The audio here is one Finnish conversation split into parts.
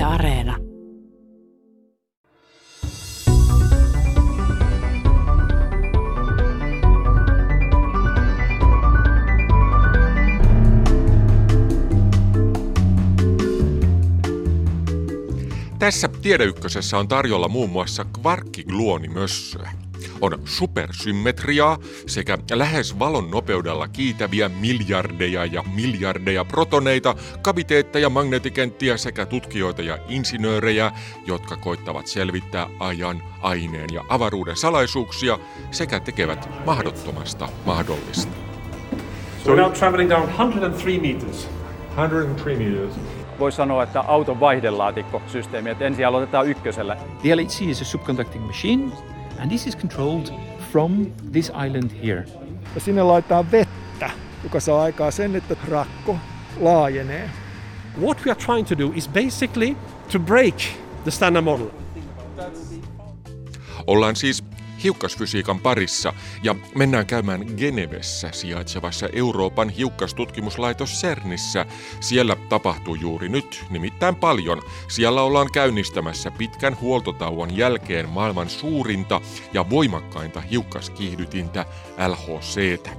Yle Areena. Tässä Tiedeykkösessä on tarjolla muun muassa kvarkkigluonimössöä. On supersymmetriaa sekä lähes valon nopeudella kiitäviä miljardeja ja miljardeja protoneita, kaviteetteja, magneetikenttiä sekä tutkijoita ja insinöörejä, jotka koittavat selvittää ajan, aineen ja avaruuden salaisuuksia sekä tekevät mahdottomasta mahdollista. So we're now traveling down 103 meters. 103 meters. Voi sanoa, että auton vaihdelaatikkosysteemi, että ensin aloitetaan ykkösellä. The LHC is a superconducting machine, and this is controlled from this island here. Ja sinne laitetaan vettä, joka saa aikaa sen, että rakko laajenee. What we are trying to do is basically to break the standard model. Ollaan siis hiukkasfysiikan parissa ja mennään käymään Genevessä sijaitsevassa Euroopan hiukkastutkimuslaitos CERNissä. Siellä tapahtuu juuri nyt nimittäin paljon. Siellä ollaan käynnistämässä pitkän huoltotauon jälkeen maailman suurinta ja voimakkainta hiukkaskiihdytintä LHCtä.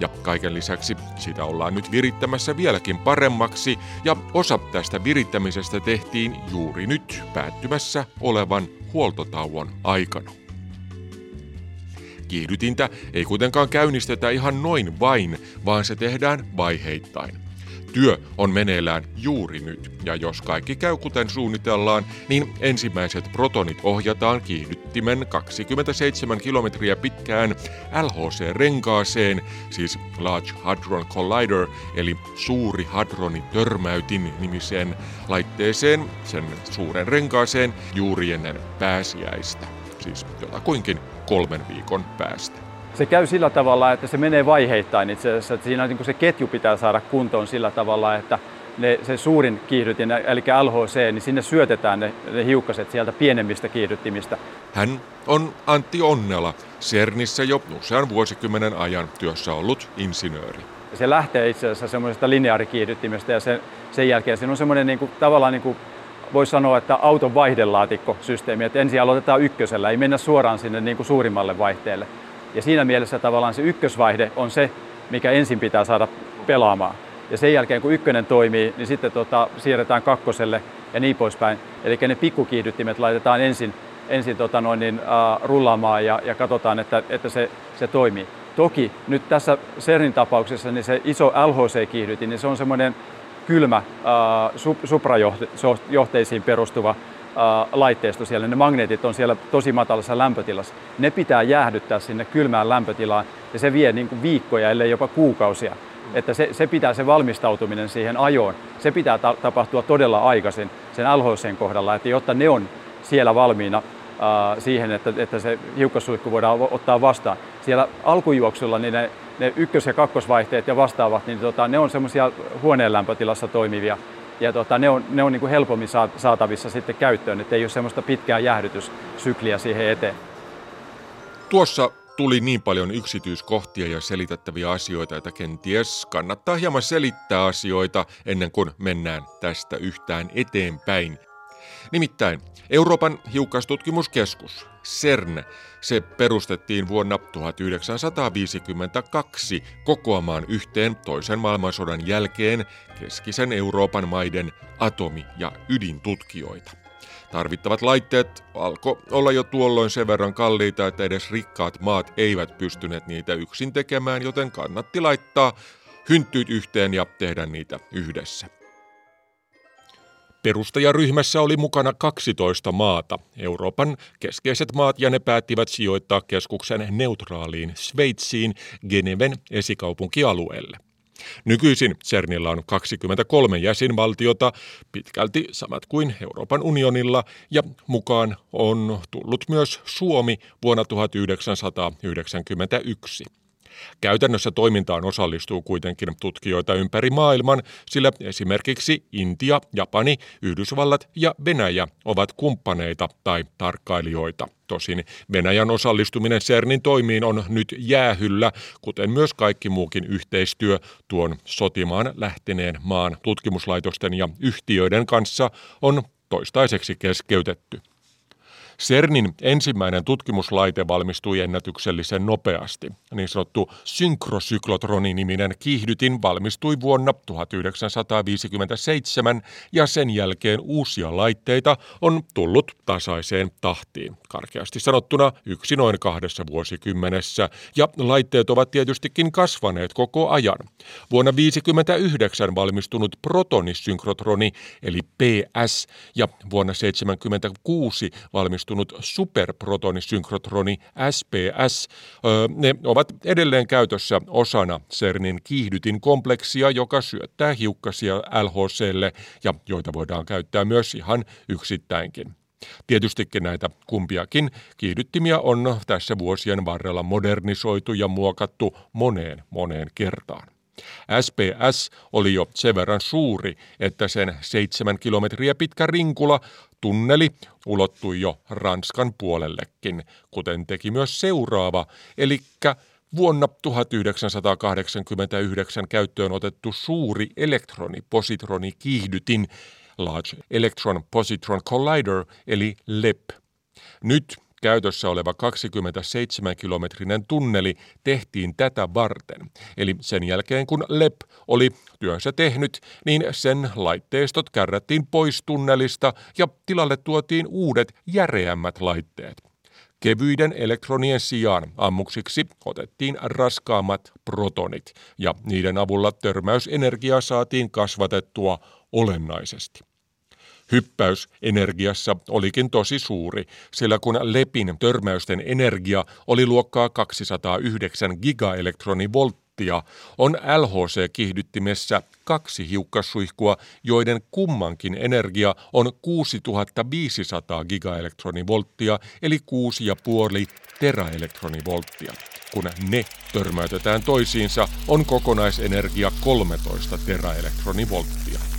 Ja kaiken lisäksi sitä ollaan nyt virittämässä vieläkin paremmaksi, ja osa tästä virittämisestä tehtiin juuri nyt päättymässä olevan huoltotauon aikana. Kiihdytintä ei kuitenkaan käynnistetä ihan noin vain, vaan se tehdään vaiheittain. Työ on meneillään juuri nyt, ja jos kaikki käy kuten suunnitellaan, niin ensimmäiset protonit ohjataan kiihdyttimen 27 kilometriä pitkään LHC-renkaaseen, siis Large Hadron Collider, eli suuri hadroni törmäytin nimiseen laitteeseen, sen suuren renkaaseen juuri ennen pääsiäistä, siis jotakuinkin kolmen viikon päästä. Se käy sillä tavalla, että se menee vaiheittain itse asiassa. Että siinä niin se ketju pitää saada kuntoon sillä tavalla, että ne, se suurin kiihdytin, eli LHC, niin sinne syötetään ne, ne hiukkaset sieltä pienemmistä kiihdyttimistä. Hän on Antti Onnela, CERNissä jo usean vuosikymmenen ajan työssä ollut insinööri. Se lähtee itse asiassa semmoisesta lineaarikiihdyttimestä ja sen, sen jälkeen siinä on semmoinen niin kuin, tavallaan niin kuin voisi sanoa, että auton vaihdelaatikkosysteemi, että ensin aloitetaan ykkösellä, ei mennä suoraan sinne niin kuin suurimmalle vaihteelle. Ja siinä mielessä tavallaan se ykkösvaihde on se, mikä ensin pitää saada pelaamaan. Ja sen jälkeen kun ykkönen toimii, niin sitten tota, siirretään kakkoselle ja niin poispäin. Eli ne pikkukiihdyttimet laitetaan ensin, ensin tota noin, niin, uh, rullaamaan ja, ja katsotaan, että, että se, se toimii. Toki nyt tässä CERNin tapauksessa niin se iso LHC-kiihdytin, niin se on semmoinen kylmä äh, suprajohteisiin perustuva äh, laitteisto siellä. Ne magneetit on siellä tosi matalassa lämpötilassa. Ne pitää jäähdyttää sinne kylmään lämpötilaan ja se vie niin kuin viikkoja, ellei jopa kuukausia. Että se, se pitää se valmistautuminen siihen ajoon, se pitää ta- tapahtua todella aikaisin sen LHCn kohdalla, että jotta ne on siellä valmiina äh, siihen, että, että se hiukkassuihku voidaan ottaa vastaan. Siellä alkujuoksulla niin ne ne ykkös- ja kakkosvaihteet ja vastaavat, niin tota, ne on semmoisia huoneen lämpötilassa toimivia. Ja tota, ne on, ne on niin kuin helpommin saatavissa sitten käyttöön, että ei ole semmoista pitkää jäähdytyssykliä siihen eteen. Tuossa tuli niin paljon yksityiskohtia ja selitettäviä asioita, että kenties kannattaa hieman selittää asioita ennen kuin mennään tästä yhtään eteenpäin. Nimittäin Euroopan hiukkastutkimuskeskus, CERN, se perustettiin vuonna 1952 kokoamaan yhteen toisen maailmansodan jälkeen keskisen Euroopan maiden atomi- ja ydintutkijoita. Tarvittavat laitteet alkoi olla jo tuolloin sen verran kalliita, että edes rikkaat maat eivät pystyneet niitä yksin tekemään, joten kannatti laittaa hynttyyt yhteen ja tehdä niitä yhdessä. Perustajaryhmässä oli mukana 12 maata, Euroopan keskeiset maat, ja ne päättivät sijoittaa keskuksen neutraaliin Sveitsiin Geneven esikaupunkialueelle. Nykyisin CERNillä on 23 jäsenvaltiota, pitkälti samat kuin Euroopan unionilla, ja mukaan on tullut myös Suomi vuonna 1991. Käytännössä toimintaan osallistuu kuitenkin tutkijoita ympäri maailman, sillä esimerkiksi Intia, Japani, Yhdysvallat ja Venäjä ovat kumppaneita tai tarkkailijoita. Tosin Venäjän osallistuminen CERNin toimiin on nyt jäähyllä, kuten myös kaikki muukin yhteistyö tuon sotimaan lähteneen maan tutkimuslaitosten ja yhtiöiden kanssa on toistaiseksi keskeytetty. CERNin ensimmäinen tutkimuslaite valmistui ennätyksellisen nopeasti. Niin sanottu synkrosyklotroni-niminen kiihdytin valmistui vuonna 1957 ja sen jälkeen uusia laitteita on tullut tasaiseen tahtiin. Karkeasti sanottuna yksi noin kahdessa vuosikymmenessä ja laitteet ovat tietystikin kasvaneet koko ajan. Vuonna 1959 valmistunut protonissynkrotroni eli PS ja vuonna 1976 valmistunut valmistunut superprotonisynkrotroni SPS, ne ovat edelleen käytössä osana CERNin kiihdytin kompleksia, joka syöttää hiukkasia LHClle ja joita voidaan käyttää myös ihan yksittäinkin. Tietystikin näitä kumpiakin kiihdyttimiä on tässä vuosien varrella modernisoitu ja muokattu moneen moneen kertaan. SPS oli jo sen verran suuri, että sen seitsemän kilometriä pitkä rinkula tunneli ulottui jo Ranskan puolellekin, kuten teki myös seuraava, eli vuonna 1989 käyttöön otettu suuri elektronipositronikiihdytin Large Electron Positron Collider eli LEP. Nyt käytössä oleva 27-kilometrinen tunneli tehtiin tätä varten. Eli sen jälkeen kun LEP oli työnsä tehnyt, niin sen laitteistot kärrättiin pois tunnelista ja tilalle tuotiin uudet järeämmät laitteet. Kevyiden elektronien sijaan ammuksiksi otettiin raskaammat protonit ja niiden avulla törmäysenergiaa saatiin kasvatettua olennaisesti. Hyppäys energiassa olikin tosi suuri, sillä kun Lepin törmäysten energia oli luokkaa 209 gigaelektronivolttia, on LHC-kiihdyttimessä kaksi hiukkassuihkua, joiden kummankin energia on 6500 gigaelektronivolttia eli 6,5 teraelektronivolttia. Kun ne törmäytetään toisiinsa, on kokonaisenergia 13 teraelektronivolttia.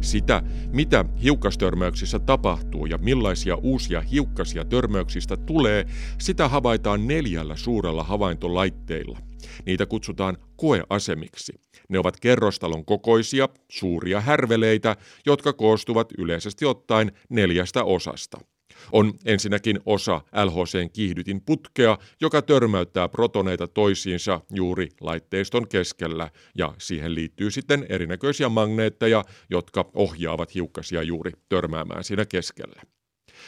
Sitä, mitä hiukkastörmäyksissä tapahtuu ja millaisia uusia hiukkasia törmäyksistä tulee, sitä havaitaan neljällä suurella havaintolaitteilla. Niitä kutsutaan koeasemiksi. Ne ovat kerrostalon kokoisia, suuria härveleitä, jotka koostuvat yleisesti ottaen neljästä osasta – on ensinnäkin osa LHCn kiihdytin putkea, joka törmäyttää protoneita toisiinsa juuri laitteiston keskellä, ja siihen liittyy sitten erinäköisiä magneetteja, jotka ohjaavat hiukkasia juuri törmäämään siinä keskellä.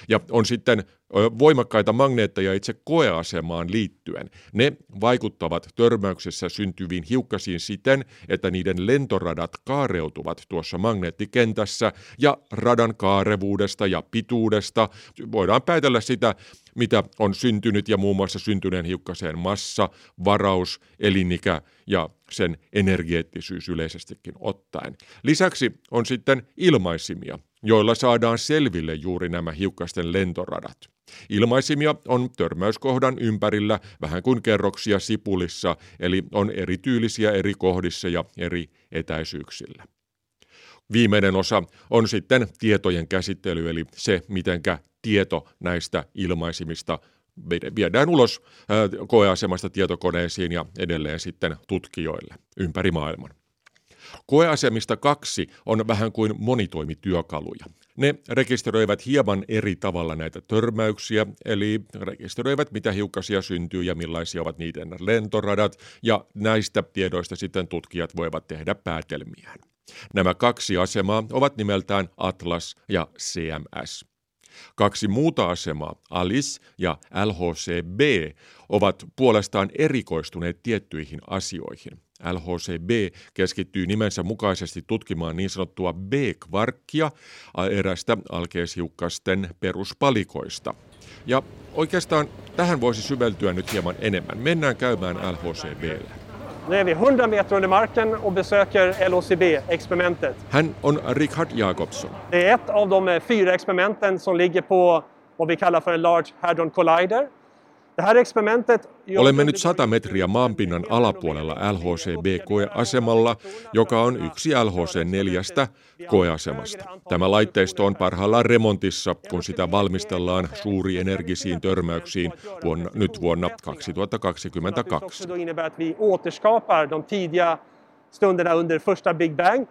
Ja on sitten voimakkaita magneetteja itse koeasemaan liittyen. Ne vaikuttavat törmäyksessä syntyviin hiukkasiin siten, että niiden lentoradat kaareutuvat tuossa magneettikentässä ja radan kaarevuudesta ja pituudesta voidaan päätellä sitä, mitä on syntynyt ja muun muassa syntyneen hiukkaseen massa, varaus, elinikä ja sen energeettisyys yleisestikin ottaen. Lisäksi on sitten ilmaisimia, joilla saadaan selville juuri nämä hiukkasten lentoradat. Ilmaisimia on törmäyskohdan ympärillä vähän kuin kerroksia sipulissa, eli on erityylisiä eri kohdissa ja eri etäisyyksillä. Viimeinen osa on sitten tietojen käsittely, eli se, mitenkä tieto näistä ilmaisimista viedään ulos koeasemasta tietokoneisiin ja edelleen sitten tutkijoille ympäri maailman. Koeasemista kaksi on vähän kuin monitoimityökaluja. Ne rekisteröivät hieman eri tavalla näitä törmäyksiä, eli rekisteröivät mitä hiukkasia syntyy ja millaisia ovat niiden lentoradat, ja näistä tiedoista sitten tutkijat voivat tehdä päätelmiään. Nämä kaksi asemaa ovat nimeltään Atlas ja CMS. Kaksi muuta asemaa, ALICE ja LHCb, ovat puolestaan erikoistuneet tiettyihin asioihin. LHCb keskittyy nimensä mukaisesti tutkimaan niin sanottua B-kvarkkia, erästä alkeishiukkasten peruspalikoista. Ja oikeastaan tähän voisi syveltyä nyt hieman enemmän. Mennään käymään LHCbllä. Nu är vi 100 meter under marken och besöker LHCb-experimentet. Hän on Richard Jakobsson. Det är ett av de eh, fyra experimenten som ligger på vad vi kallar för en Large Hadron Collider. Olemme nyt 100 metriä maanpinnan alapuolella LHCb-koeasemalla, joka on yksi LHC neljästä koeasemasta. Tämä laitteisto on parhaillaan remontissa, kun sitä valmistellaan energisiin törmäyksiin vuonna, nyt vuonna 2022. stunderna under första Big Bang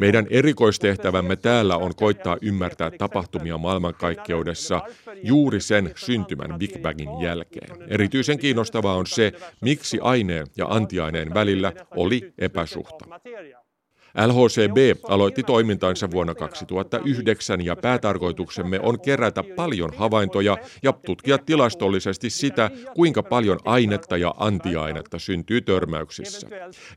Meidän erikoistehtävämme täällä on koittaa ymmärtää tapahtumia maailmankaikkeudessa juuri sen syntymän Big Bangin jälkeen. Erityisen kiinnostavaa on se, miksi aineen ja antiaineen välillä oli epäsuhta. LHCB aloitti toimintansa vuonna 2009 ja päätarkoituksemme on kerätä paljon havaintoja ja tutkia tilastollisesti sitä, kuinka paljon ainetta ja antiainetta syntyy törmäyksissä.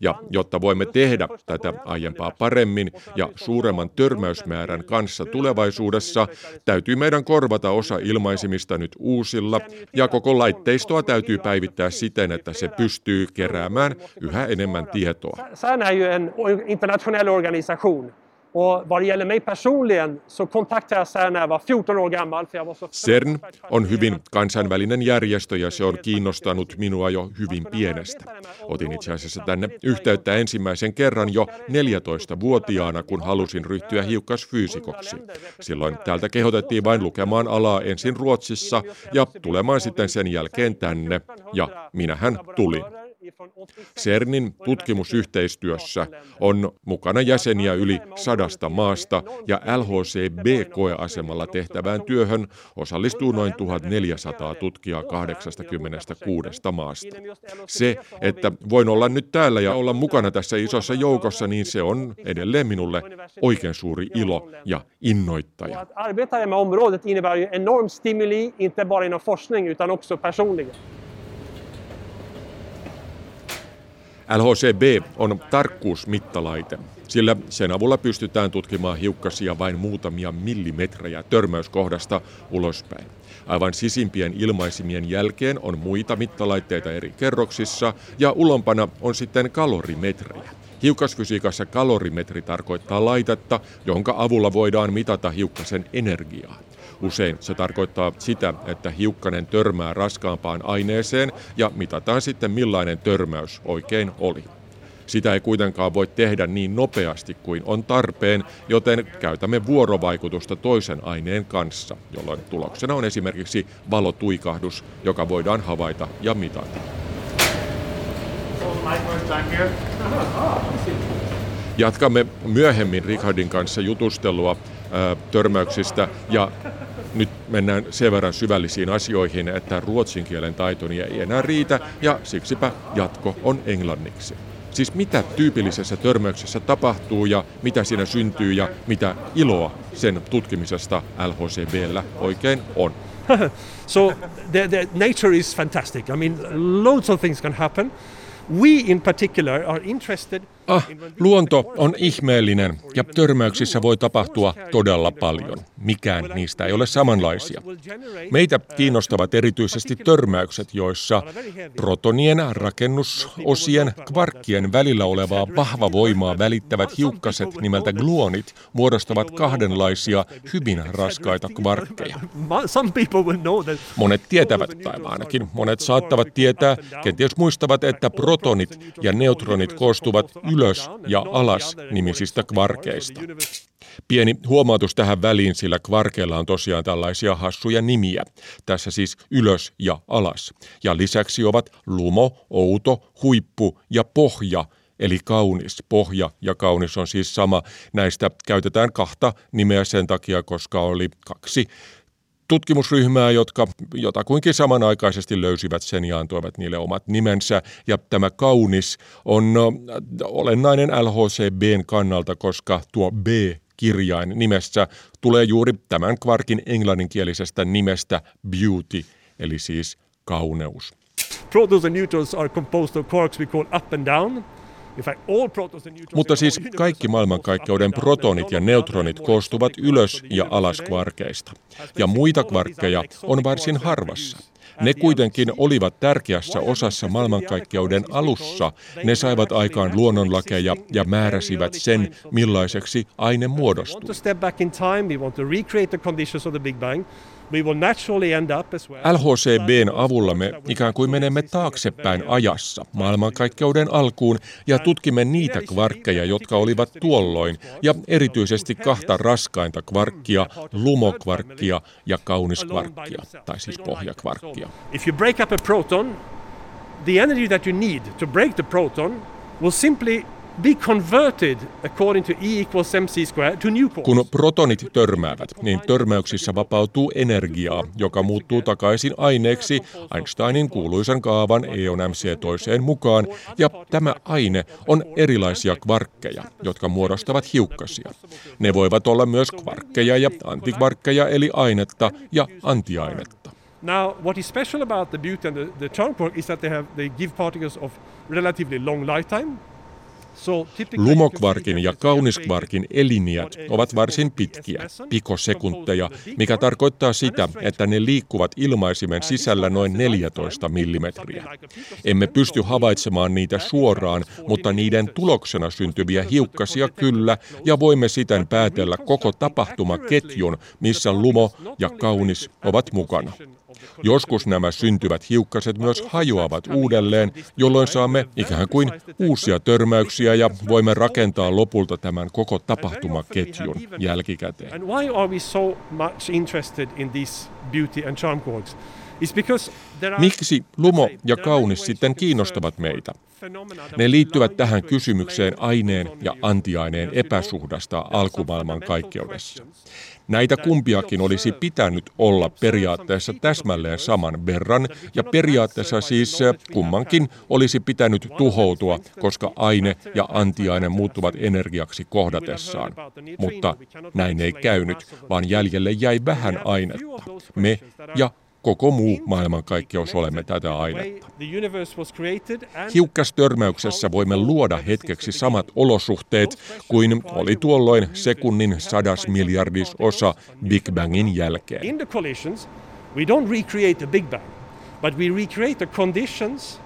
Ja jotta voimme tehdä tätä aiempaa paremmin ja suuremman törmäysmäärän kanssa tulevaisuudessa, täytyy meidän korvata osa ilmaisimista nyt uusilla ja koko laitteistoa täytyy päivittää siten, että se pystyy keräämään yhä enemmän tietoa internationell organisation. Och vad det gäller mig personligen så kontaktade jag CERN när jag var 14 år gammal. För jag var så CERN on hyvin kansainvälinen järjestö ja se on kiinnostanut minua jo hyvin pienestä. Otin itse asiassa tänne yhteyttä ensimmäisen kerran jo 14-vuotiaana, kun halusin ryhtyä hiukkasfyysikoksi. Silloin täältä kehotettiin vain lukemaan alaa ensin Ruotsissa ja tulemaan sitten sen jälkeen tänne. Ja minähän tulin. CERNin tutkimusyhteistyössä on mukana jäseniä yli sadasta maasta ja LHCB-koeasemalla tehtävään työhön osallistuu noin 1400 tutkijaa 86 maasta. Se, että voin olla nyt täällä ja olla mukana tässä isossa joukossa, niin se on edelleen minulle oikein suuri ilo ja innoittaja. Arbeta med området innebär ju enorm stimuli, inte bara inom forskning utan också personligen. LHCb on tarkkuusmittalaite, sillä sen avulla pystytään tutkimaan hiukkasia vain muutamia millimetrejä törmäyskohdasta ulospäin. Aivan sisimpien ilmaisimien jälkeen on muita mittalaitteita eri kerroksissa ja ulompana on sitten kalorimetrejä. Hiukkasfysiikassa kalorimetri tarkoittaa laitetta, jonka avulla voidaan mitata hiukkasen energiaa. Usein se tarkoittaa sitä, että hiukkanen törmää raskaampaan aineeseen ja mitataan sitten millainen törmäys oikein oli. Sitä ei kuitenkaan voi tehdä niin nopeasti kuin on tarpeen, joten käytämme vuorovaikutusta toisen aineen kanssa, jolloin tuloksena on esimerkiksi valotuikahdus, joka voidaan havaita ja mitata. Jatkamme myöhemmin Richardin kanssa jutustelua törmäyksistä ja nyt mennään sen verran syvällisiin asioihin, että ruotsin kielen taitoni ei enää riitä ja siksipä jatko on englanniksi. Siis mitä tyypillisessä törmäyksessä tapahtuu ja mitä siinä syntyy ja mitä iloa sen tutkimisesta LHCBllä oikein on. so the, the nature is fantastic. I mean, loads of things can happen. We in particular are interested Ah, luonto on ihmeellinen ja törmäyksissä voi tapahtua todella paljon. Mikään niistä ei ole samanlaisia. Meitä kiinnostavat erityisesti törmäykset, joissa protonien rakennusosien kvarkkien välillä olevaa vahva voimaa välittävät hiukkaset nimeltä gluonit muodostavat kahdenlaisia hyvin raskaita kvarkkeja. Monet tietävät, tai ainakin monet saattavat tietää, kenties muistavat, että protonit ja neutronit koostuvat ylös ja alas nimisistä kvarkeista. Pieni huomautus tähän väliin, sillä kvarkeilla on tosiaan tällaisia hassuja nimiä. Tässä siis ylös ja alas. Ja lisäksi ovat lumo, outo, huippu ja pohja, eli kaunis. Pohja ja kaunis on siis sama. Näistä käytetään kahta nimeä sen takia, koska oli kaksi tutkimusryhmää, jotka jotakuinkin samanaikaisesti löysivät sen ja antoivat niille omat nimensä. Ja tämä kaunis on olennainen LHCBn kannalta, koska tuo B kirjain nimessä tulee juuri tämän kvarkin englanninkielisestä nimestä beauty, eli siis kauneus. Protons and neutrons are composed of quarks we call up and down. Mutta siis kaikki maailmankaikkeuden protonit ja neutronit koostuvat ylös- ja alaskvarkeista. Ja muita kvarkkeja on varsin harvassa. Ne kuitenkin olivat tärkeässä osassa maailmankaikkeuden alussa. Ne saivat aikaan luonnonlakeja ja määräsivät sen, millaiseksi aine muodostuu. LHCBn avulla me ikään kuin menemme taaksepäin ajassa maailmankaikkeuden alkuun ja tutkimme niitä kvarkkeja, jotka olivat tuolloin, ja erityisesti kahta raskainta kvarkkia, lumokvarkkia ja kauniskvarkkia, tai siis pohjakvarkkia. If you break up a proton, the energy that you need to break the proton will simply be converted according to E equals mc squared to new quarks. Kun protonit törmäävät, niin törmäyksissä vapautuu energiaa, joka muuttuu takaisin aineeksi Einsteinin kuuluisan kaavan E on mc toiseen mukaan, ja tämä aine on erilaisia kvarkkeja, jotka muodostavat hiukkasia. Ne voivat olla myös kvarkkeja ja antikvarkkeja eli ainetta ja antiainetta. Now, what is special about the beauty and the, the charm quark is that they have they give particles of relatively long lifetime. Lumokvarkin ja kauniskvarkin eliniät ovat varsin pitkiä, pikosekunteja, mikä tarkoittaa sitä, että ne liikkuvat ilmaisimen sisällä noin 14 millimetriä. Emme pysty havaitsemaan niitä suoraan, mutta niiden tuloksena syntyviä hiukkasia kyllä, ja voimme siten päätellä koko tapahtumaketjun, missä lumo ja kaunis ovat mukana. Joskus nämä syntyvät hiukkaset myös hajoavat uudelleen, jolloin saamme ikään kuin uusia törmäyksiä ja voimme rakentaa lopulta tämän koko tapahtumaketjun jälkikäteen. Miksi lumo ja kaunis sitten kiinnostavat meitä? Ne liittyvät tähän kysymykseen aineen ja antiaineen epäsuhdasta alkumaailman kaikkeudessa. Näitä kumpiakin olisi pitänyt olla periaatteessa täsmälleen saman verran, ja periaatteessa siis eh, kummankin olisi pitänyt tuhoutua, koska aine ja antiaine muuttuvat energiaksi kohdatessaan. Mutta näin ei käynyt, vaan jäljelle jäi vähän ainetta. Me ja koko muu maailmankaikkeus olemme tätä ainetta. Hiukkastörmäyksessä voimme luoda hetkeksi samat olosuhteet kuin oli tuolloin sekunnin sadas miljardis osa Big Bangin jälkeen. In the collisions, we don't recreate the Big Bang, but we recreate the conditions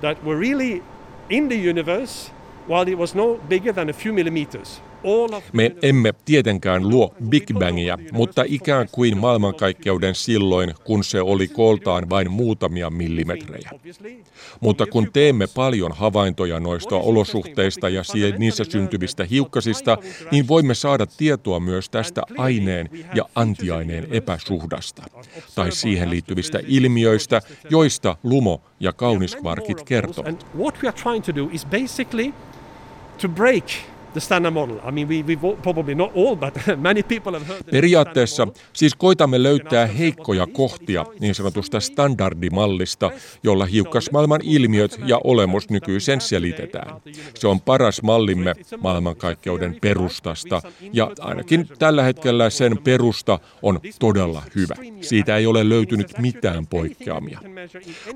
that were really in the universe while it was no bigger than a few millimeters. Me emme tietenkään luo Big Bangia, mutta ikään kuin maailmankaikkeuden silloin, kun se oli kooltaan vain muutamia millimetrejä. Mutta kun teemme paljon havaintoja noista olosuhteista ja niissä syntyvistä hiukkasista, niin voimme saada tietoa myös tästä aineen ja antiaineen epäsuhdasta, tai siihen liittyvistä ilmiöistä, joista lumo ja kauniskvarkit kertovat. To break the standard model. I mean, we, we've all, probably not all, but many people have heard the Periaatteessa siis koitamme löytää heikkoja kohtia niin sanotusta standardimallista, jolla hiukkasmaailman ilmiöt ja olemus nykyisen selitetään. Se on paras mallimme maailmankaikkeuden perustasta ja ainakin tällä hetkellä sen perusta on todella hyvä. Siitä ei ole löytynyt mitään poikkeamia.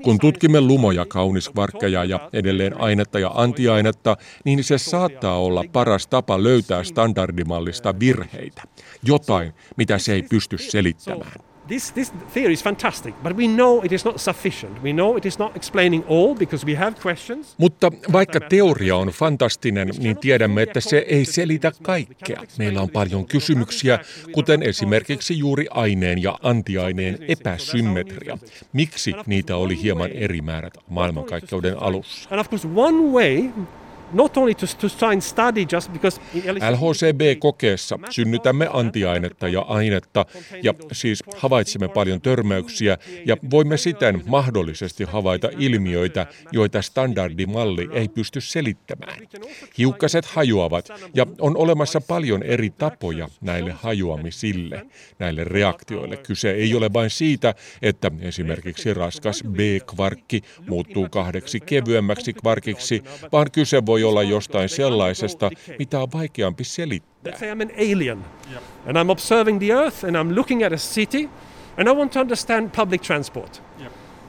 Kun tutkimme lumoja, kauniskvarkkeja ja edelleen ainetta ja antiainetta, niin se saattaa olla paras tapa löytää standardimallista virheitä. Jotain, mitä se ei pysty selittämään. This, this theory is fantastic, but we know it is not sufficient. We know it is not explaining all because we have questions. Mutta vaikka teoria on fantastinen, niin tiedämme, että se ei selitä kaikkea. Meillä on paljon kysymyksiä, kuten esimerkiksi juuri aineen ja antiaineen epäsymmetria. Miksi niitä oli hieman eri määrät maailmankaikkeuden alussa? And of course, one way, not only to, to try and study just because... LHCb-kokeessa synnytämme antiainetta ja ainetta, ja siis havaitsemme paljon törmäyksiä, ja voimme siten mahdollisesti havaita ilmiöitä, joita standardimalli ei pysty selittämään. Hiukkaset hajoavat, ja on olemassa paljon eri tapoja näille hajoamisille, näille reaktioille. Kyse ei ole vain siitä, että esimerkiksi raskas B-kvarkki muuttuu kahdeksi kevyemmäksi kvarkiksi, vaan kyse voi olla jostain sellaisesta, mitä on vaikeampi selittää. Let's say I'm an alien and I'm observing the Earth and I'm looking at a city and I want to understand public transport.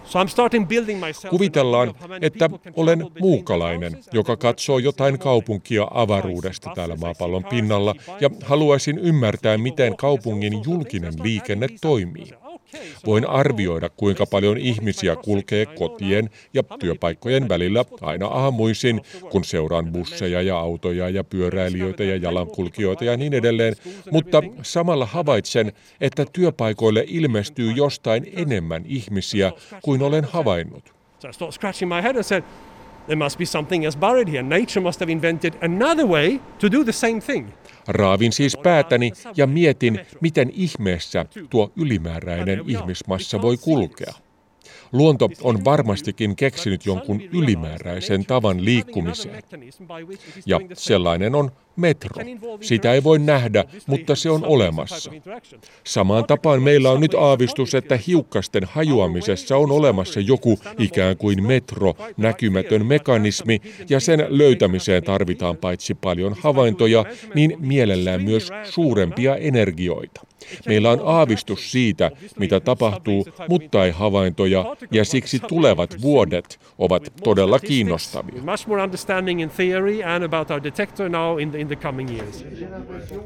So I'm starting building myself Kuvitellaan, että olen muukalainen, joka katsoo jotain kaupunkia avaruudesta täällä maapallon pinnalla ja haluaisin ymmärtää, miten kaupungin julkinen liikenne toimii. Voin arvioida, kuinka paljon ihmisiä kulkee kotien ja työpaikkojen välillä aina aamuisin, kun seuraan busseja ja autoja ja pyöräilijöitä ja jalankulkijoita ja niin edelleen, mutta samalla havaitsen, että työpaikoille ilmestyy jostain enemmän ihmisiä kuin olen havainnut. There must be something else buried here. Nature must have invented another way to do the same thing. Raavin siis päätäni ja mietin, miten ihmeessä tuo ylimääräinen ihmismassa voi kulkea. Luonto on varmastikin keksinyt jonkun ylimääräisen tavan liikkumiseen. Ja sellainen on metro. Sitä ei voi nähdä, mutta se on olemassa. Samaan tapaan meillä on nyt aavistus, että hiukkasten hajuamisessa on olemassa joku ikään kuin metro, näkymätön mekanismi, ja sen löytämiseen tarvitaan paitsi paljon havaintoja, niin mielellään myös suurempia energioita. Meillä on aavistus siitä, mitä tapahtuu, mutta ei havaintoja, ja siksi tulevat vuodet ovat todella kiinnostavia.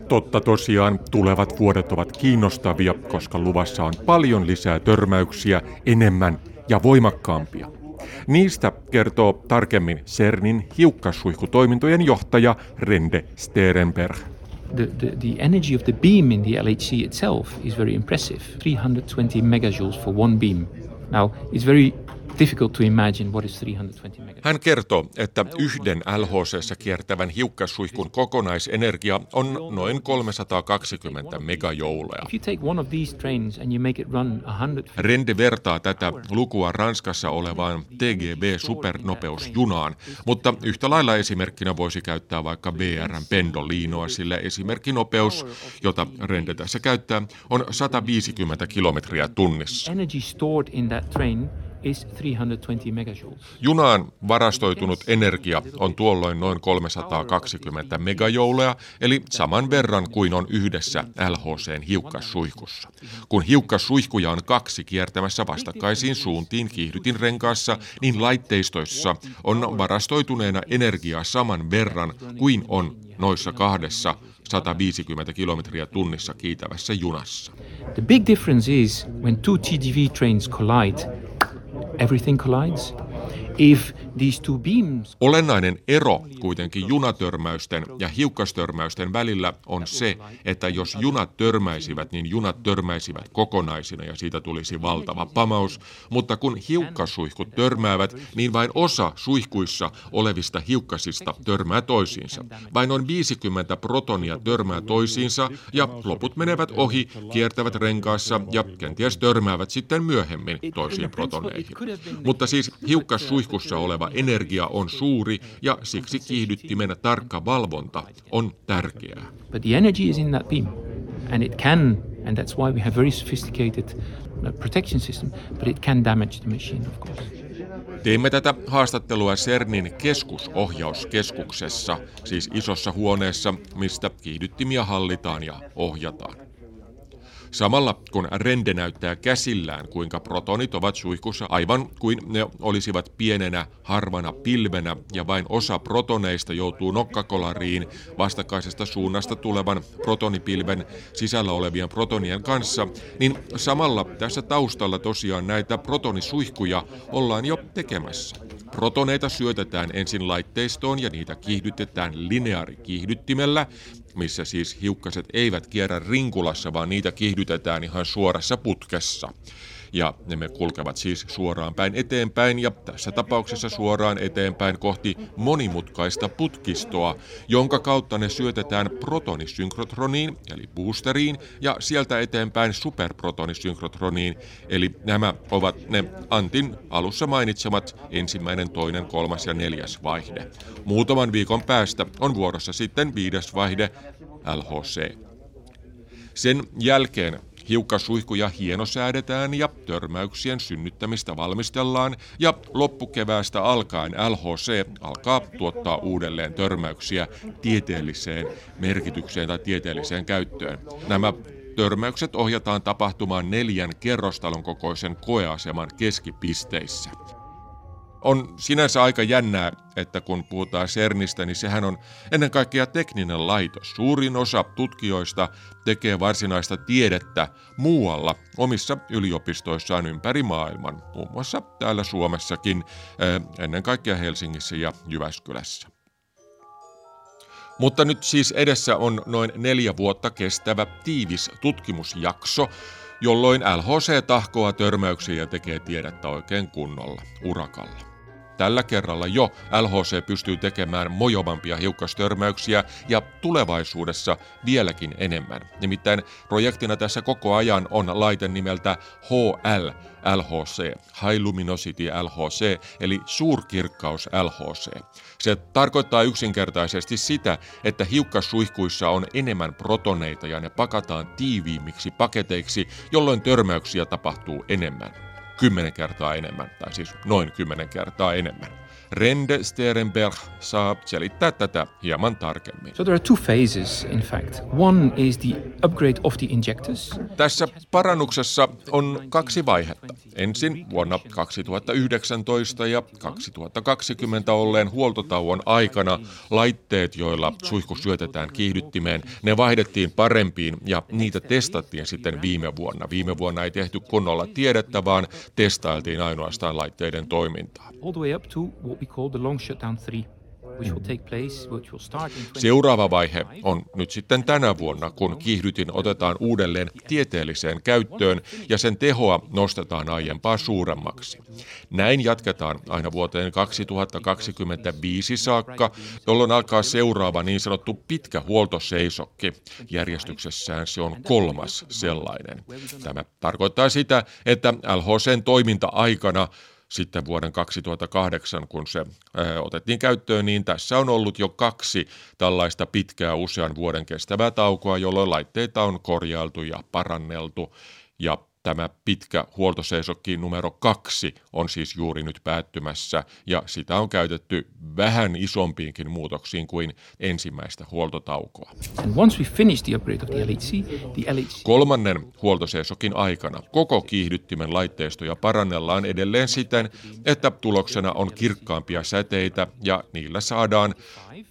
Totta tosiaan, tulevat vuodet ovat kiinnostavia, koska luvassa on paljon lisää törmäyksiä, enemmän ja voimakkaampia. Niistä kertoo tarkemmin CERNin hiukkassuihkutoimintojen johtaja Rende Sterenberg. The, the, the energy of the beam in the LHC itself is very impressive 320 megajoules for one beam. Now, it's very difficult to imagine what is 320 megawatts. Hän kertoo, että yhden LHC kiertävän hiukkassuihkun kokonaisenergia on noin 320 megajoulea. If you take one of these trains and you make it run 100 Rende vertaa tätä lukua Ranskassa olevaan TGV supernopeusjunaan, mutta yhtä lailla esimerkkinä voisi käyttää vaikka BRn pendoliinoa, sillä esimerkkinopeus, jota Rende tässä käyttää, on 150 kilometriä tunnissa. energy stored in that train is 320 megajoules. Junaan varastoitunut energia on tuolloin noin 320 megajoulea, eli saman verran kuin on yhdessä LHCn hiukkassuihkussa. Kun hiukkassuihkuja on kaksi kiertämässä vastakkaisiin suuntiin kiihdytin renkaassa, niin laitteistoissa on varastoituneena energiaa saman verran kuin on noissa kahdessa 150 kilometriä tunnissa kiitävässä junassa. The big difference is when two TGV trains collide, everything collides. If these two beams Olennainen ero kuitenkin junatörmäysten ja hiukkastörmäysten välillä on se, että jos junat törmäisivät, niin junat törmäisivät kokonaisina ja siitä tulisi valtava pamaus, mutta kun hiukkasuihkut törmäävät, niin vain osa suihkuissa olevista hiukkasista törmää toisiinsa. Vain noin 50 protonia törmää toisiinsa ja loput menevät ohi, kiertävät renkaassa ja kenties törmäävät sitten myöhemmin toisiin protoneihin. Mutta siis hiukkassuihkussa oleva energia on suuri ja siksi kiihdyttimen tarkka valvonta on tärkeää. But the energy is in that beam, and it can, and that's why we have very sophisticated uh, protection system. But it can damage the machine, of course. Teimme tätä haastattelua CERNin keskusohjauskeskuksessa, siis isossa huoneessa, mistä kiihdyttimiä hallitaan ja ohjataan. Samalla kun Rende näyttää käsillään, kuinka protonit ovat suihkussa aivan kuin ne olisivat pienenä harvana pilvenä ja vain osa protoneista joutuu nokkakolariin vastakkaisesta suunnasta tulevan protonipilven sisällä olevien protonien kanssa, niin samalla tässä taustalla tosiaan näitä protonisuihkuja ollaan jo tekemässä. Protoneita syötetään ensin laitteistoon ja niitä kiihdytetään lineaarikiihdyttimellä, missä siis hiukkaset eivät kierrä rinkulassa, vaan niitä kiihdytetään ihan suorassa putkessa. Ja ne kulkevat siis suoraan päin eteenpäin ja tässä tapauksessa suoraan eteenpäin kohti monimutkaista putkistoa, jonka kautta ne syötetään protonisynkrotroniin eli boosteriin ja sieltä eteenpäin superprotonisynkrotroniin eli nämä ovat ne Antin alussa mainitsemat ensimmäinen, toinen, kolmas ja neljäs vaihde. Muutaman viikon päästä on vuorossa sitten viides vaihde LHC. Sen jälkeen hiukkasuihkuja hienosäädetään ja törmäyksien synnyttämistä valmistellaan ja loppukeväästä alkaen LHC alkaa tuottaa uudelleen törmäyksiä tieteelliseen merkitykseen tai tieteelliseen käyttöön. Nämä törmäykset ohjataan tapahtumaan neljän kerrostalon kokoisen koeaseman keskipisteissä on sinänsä aika jännää, että kun puhutaan CERNistä, niin sehän on ennen kaikkea tekninen laitos. Suurin osa tutkijoista tekee varsinaista tiedettä muualla omissa yliopistoissaan ympäri maailman, muun muassa täällä Suomessakin, eh, ennen kaikkea Helsingissä ja Jyväskylässä. Mutta nyt siis edessä on noin neljä vuotta kestävä tiivis tutkimusjakso, jolloin LHC tahkoa törmäyksiä ja tekee tiedettä oikein kunnolla, urakalla. Tällä kerralla jo LHC pystyy tekemään mojovampia hiukkastörmäyksiä ja tulevaisuudessa vieläkin enemmän. Nimittäin projektina tässä koko ajan on laite nimeltä HL LHC, High Luminosity LHC, eli suurkirkkaus LHC. Se tarkoittaa yksinkertaisesti sitä, että hiukkassuihkuissa on enemmän protoneita ja ne pakataan tiiviimmiksi paketeiksi, jolloin törmäyksiä tapahtuu enemmän. Kymmenen kertaa enemmän, tai siis noin kymmenen kertaa enemmän. Rende Sterenberg saa selittää tätä hieman tarkemmin. So there are two phases, in fact. One is the upgrade of the injectors. Tässä parannuksessa on kaksi vaihetta. Ensin vuonna 2019 ja 2020 olleen huoltotauon aikana laitteet, joilla suihku syötetään kiihdyttimeen, ne vaihdettiin parempiin ja niitä testattiin sitten viime vuonna. Viime vuonna ei tehty kunnolla tiedettä, vaan testailtiin ainoastaan laitteiden toimintaa. All the way up to what we call the long shutdown 3. Seuraava vaihe on nyt sitten tänä vuonna, kun kiihdytin otetaan uudelleen tieteelliseen käyttöön ja sen tehoa nostetaan aiempaa suuremmaksi. Näin jatketaan aina vuoteen 2025 saakka, jolloin alkaa seuraava niin sanottu pitkä huoltoseisokki. Järjestyksessään se on kolmas sellainen. Tämä tarkoittaa sitä, että LHCn toiminta-aikana sitten vuoden 2008, kun se otettiin käyttöön, niin tässä on ollut jo kaksi tällaista pitkää usean vuoden kestävää taukoa, jolloin laitteita on korjailtu ja paranneltu. Ja Tämä pitkä huoltoseisokki numero kaksi on siis juuri nyt päättymässä ja sitä on käytetty vähän isompiinkin muutoksiin kuin ensimmäistä huoltotaukoa. Kolmannen huoltoseisokin aikana koko kiihdyttimen laitteistoja parannellaan edelleen siten, että tuloksena on kirkkaampia säteitä ja niillä saadaan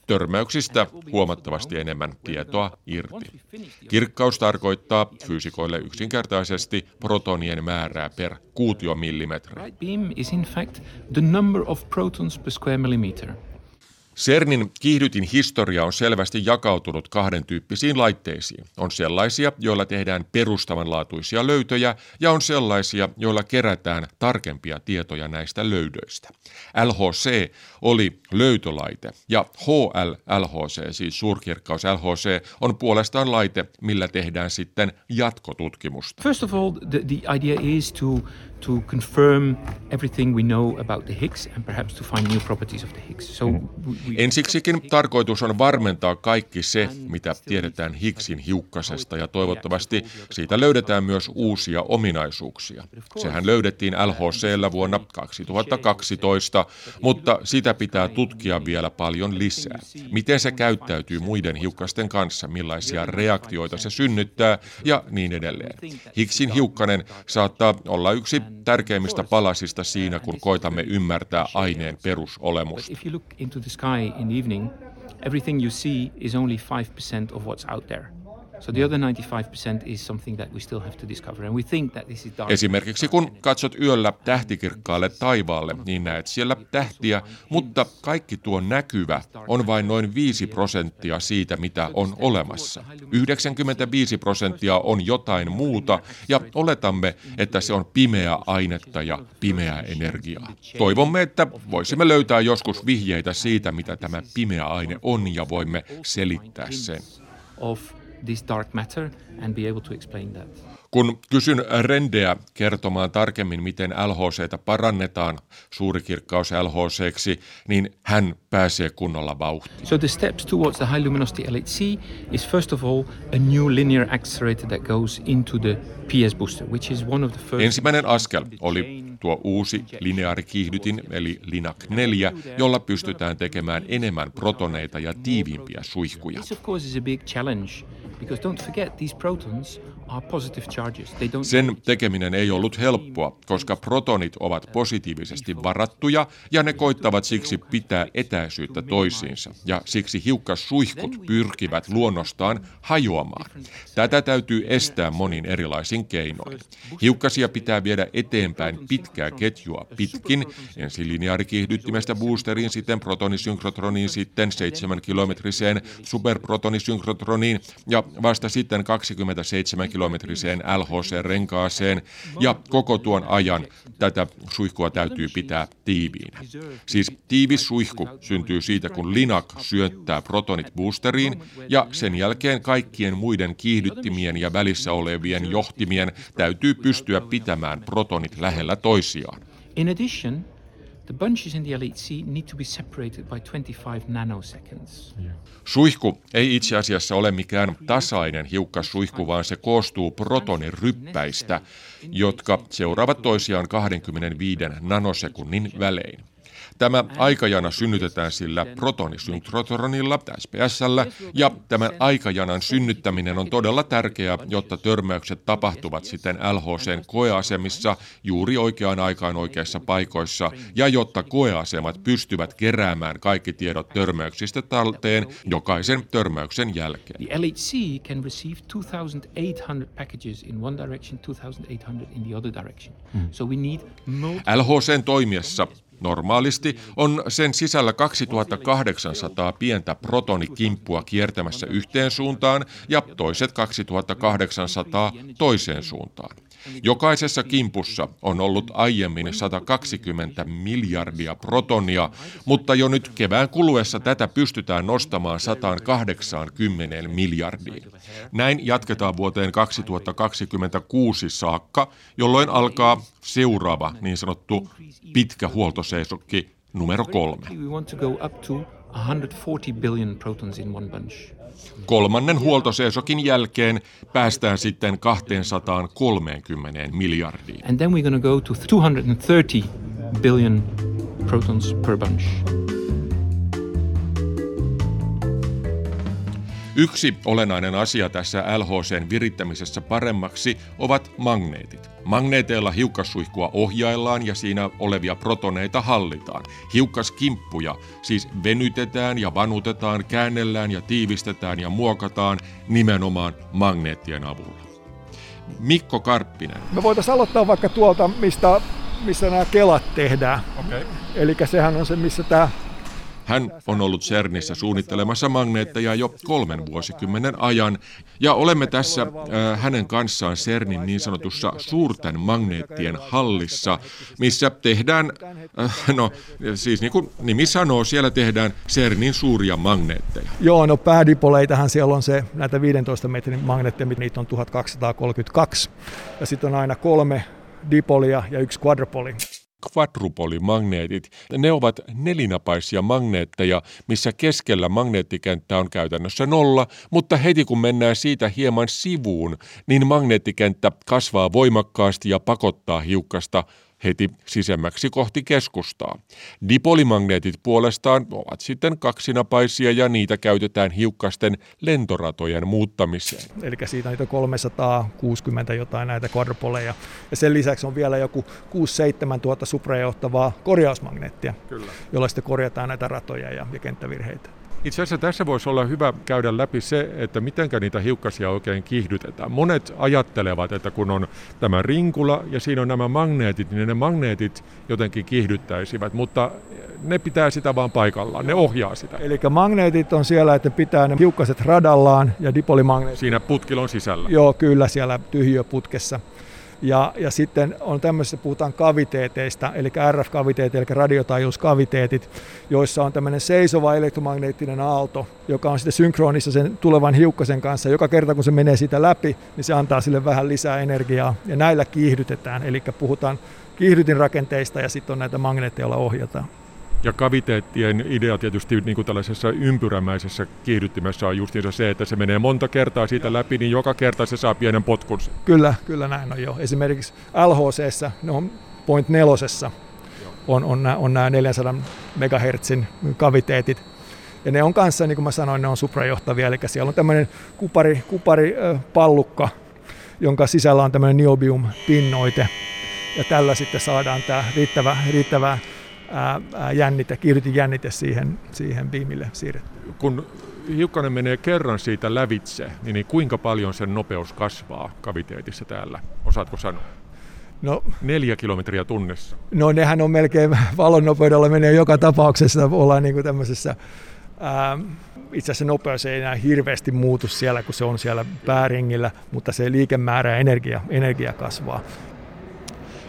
törmäyksistä huomattavasti enemmän tietoa irti. Kirkkaus tarkoittaa fyysikoille yksinkertaisesti protonien määrää per kuutiomillimetri. beam is in fact the number of protons per square millimeter. CERNin kiihdytin historia on selvästi jakautunut kahden tyyppisiin laitteisiin. On sellaisia, joilla tehdään perustavanlaatuisia löytöjä ja on sellaisia, joilla kerätään tarkempia tietoja näistä löydöistä. LHC oli löytölaite ja HL LHC, siis suurkirkkaus LHC, on puolestaan laite, millä tehdään sitten jatkotutkimusta. First of all, the, the idea is to to confirm everything we know about the Higgs and perhaps to find new properties of the Higgs. So we, Ensiksikin tarkoitus on varmentaa kaikki se, mitä tiedetään Higgsin hiukkasesta ja toivottavasti siitä löydetään myös uusia ominaisuuksia. Sehän löydettiin LHCllä vuonna 2012, mutta sitä pitää tutkia vielä paljon lisää. Miten se käyttäytyy muiden hiukkasten kanssa, millaisia reaktioita se synnyttää ja niin edelleen. Higgsin hiukkanen saattaa olla yksi tärkeimmistä palasista siinä, kun koitamme ymmärtää aineen perusolemusta. Everything you see is only 5% of what's out there. So the other 95% is something that we still have to discover. And we think that this is dark. Esimerkiksi kun katsot yöllä tähtikirkkaalle taivaalle, niin näet siellä tähtiä, mutta kaikki tuo näkyvä on vain noin 5 prosenttia siitä, mitä on olemassa. 95 prosenttia on jotain muuta ja oletamme, että se on pimeää ainetta ja pimeää energiaa. Toivomme, että voisimme löytää joskus vihjeitä siitä, mitä tämä pimeä aine on ja voimme selittää sen. Of this dark matter and be able to explain that. Kun kysyn Rendeä kertomaan tarkemmin, miten LHCtä parannetaan suurikirkkaus LHCksi, niin hän pääsee kunnolla vauhtiin. So the steps towards the high luminosity LHC is first of all a new linear accelerator that goes into the PS booster, which is one of the first... Ensimmäinen askel oli tuo uusi lineaarikiihdytin eli Linac 4, jolla pystytään tekemään enemmän protoneita ja tiiviimpiä suihkuja. This of course is a big challenge because don't forget these protons sen tekeminen ei ollut helppoa, koska protonit ovat positiivisesti varattuja ja ne koittavat siksi pitää etäisyyttä toisiinsa. Ja siksi hiukkassuihkut pyrkivät luonnostaan hajoamaan. Tätä täytyy estää monin erilaisin keinoin. Hiukkasia pitää viedä eteenpäin pitkää ketjua pitkin, ensin lineaarikiihdyttimestä boosteriin, sitten protonisynkrotroniin, sitten 7 kilometriseen superprotonisynkrotroniin ja vasta sitten 27 kilometriseen LHC-renkaaseen ja koko tuon ajan tätä suihkua täytyy pitää tiiviinä. Siis tiivis suihku syntyy siitä, kun linak syöttää protonit boosteriin ja sen jälkeen kaikkien muiden kiihdyttimien ja välissä olevien johtimien täytyy pystyä pitämään protonit lähellä toisiaan. In addition, the bunches in the LHC need to be separated by 25 nanoseconds. Suihku ei itse asiassa ole mikään tasainen hiukkassuihku, vaan se koostuu protoniryppäistä, jotka seuraavat toisiaan 25 nanosekunnin välein. Tämä aikajana synnytetään sillä protonisynktrotronilla, SPSllä, ja tämän aikajanan synnyttäminen on todella tärkeää, jotta törmäykset tapahtuvat sitten LHCn koeasemissa juuri oikeaan aikaan oikeissa paikoissa, ja jotta koeasemat pystyvät keräämään kaikki tiedot törmäyksistä talteen jokaisen törmäyksen jälkeen. The LHC can receive 2,800 packages in one direction, 2,800 in the other direction. So we need LHCn toimiessa Normaalisti on sen sisällä 2800 pientä protonikimppua kiertämässä yhteen suuntaan ja toiset 2800 toiseen suuntaan. Jokaisessa kimpussa on ollut aiemmin 120 miljardia protonia, mutta jo nyt kevään kuluessa tätä pystytään nostamaan 180 miljardiin. Näin jatketaan vuoteen 2026 saakka, jolloin alkaa seuraava niin sanottu pitkä huoltoseisokki numero kolme. We want to go up to 140 billion protons in one bunch. Kolmannen huoltoseisokin jälkeen päästään sitten 230 miljardiin. And then we're going to go to 230 billion protons per bunch. Yksi olennainen asia tässä LHCn virittämisessä paremmaksi ovat magneetit. Magneeteilla hiukkassuihkua ohjaillaan ja siinä olevia protoneita hallitaan. Hiukkaskimppuja siis venytetään ja vanutetaan, käännellään ja tiivistetään ja muokataan nimenomaan magneettien avulla. Mikko Karppinen. Me voitaisiin aloittaa vaikka tuolta, mistä, missä nämä kelat tehdään. Okay. Eli sehän on se, missä tämä Hän on ollut CERNissä suunnittelemassa magneetteja jo kolmen vuosikymmenen ajan, ja olemme tässä äh, hänen kanssaan CERNin niin sanotussa suurten magneettien hallissa, missä tehdään, äh, no siis niin kuin nimi sanoo, siellä tehdään CERNin suuria magneetteja. Joo, no päädipoleitahan siellä on se, näitä 15 metrin magneetteja, niitä on 1232. Ja sitten on aina kolme dipolia ja yksi quadrupoli. Quadrupolimagneetit, ne ovat nelinapaisia magneetteja, missä keskellä magneettikenttä on käytännössä nolla, mutta heti kun mennään siitä hieman sivuun, niin magneettikenttä kasvaa voimakkaasti ja pakottaa hiukkasta heti sisemmäksi kohti keskustaa. Dipolimagneetit puolestaan ovat sitten kaksinapaisia ja niitä käytetään hiukkasten lentoratojen muuttamiseen. Eli siitä on niitä 360 jotain näitä quadrupoleja. Ja sen lisäksi on vielä joku 6-7 tuota suprajohtavaa korjausmagneettia, Kyllä. jolla sitten korjataan näitä ratoja ja, ja kenttävirheitä. Itse asiassa tässä voisi olla hyvä käydä läpi se, että miten niitä hiukkasia oikein kiihdytetään. Monet ajattelevat, että kun on tämä rinkula ja siinä on nämä magneetit, niin ne magneetit jotenkin kiihdyttäisivät, mutta ne pitää sitä vaan paikallaan, ne ohjaa sitä. Eli magneetit on siellä, että pitää ne hiukkaset radallaan ja dipolimagneetit. Siinä putkilon sisällä. Joo, kyllä siellä tyhjöputkessa. Ja, ja sitten on tämmöisessä, puhutaan kaviteeteista, eli RF-kaviteetit, eli radiotaajuuskaviteetit, joissa on tämmöinen seisova elektromagneettinen aalto, joka on sitten synkronissa sen tulevan hiukkasen kanssa. Joka kerta kun se menee siitä läpi, niin se antaa sille vähän lisää energiaa, ja näillä kiihdytetään. Eli puhutaan kiihdytinrakenteista ja sitten on näitä magneetteja, joilla ohjataan. Ja kaviteettien idea tietysti niin kuin tällaisessa ympyrämäisessä kiihdyttimessä on just se, että se menee monta kertaa siitä läpi, niin joka kerta se saa pienen potkun. Kyllä, kyllä näin on jo. Esimerkiksi LHC, ne on point nelosessa, on, on, nämä, on nämä 400 MHz kaviteetit. Ja ne on kanssa, niin kuin mä sanoin, ne on suprajohtavia, eli siellä on tämmöinen kupari, kupari pallukka, jonka sisällä on tämmöinen niobium-pinnoite. Ja tällä sitten saadaan tämä riittävä, jännite, kiihdytin jännite siihen, siihen biimille siirretty. Kun hiukkanen menee kerran siitä lävitse, niin, niin kuinka paljon sen nopeus kasvaa kaviteetissa täällä? Osaatko sanoa? No, Neljä kilometriä tunnissa. No nehän on melkein valon nopeudella menee joka tapauksessa, ollaan niin kuin tämmöisessä ää, itse asiassa nopeus ei enää hirveästi muutu siellä, kun se on siellä pääringillä, mutta se liikemäärä ja energia, energia kasvaa.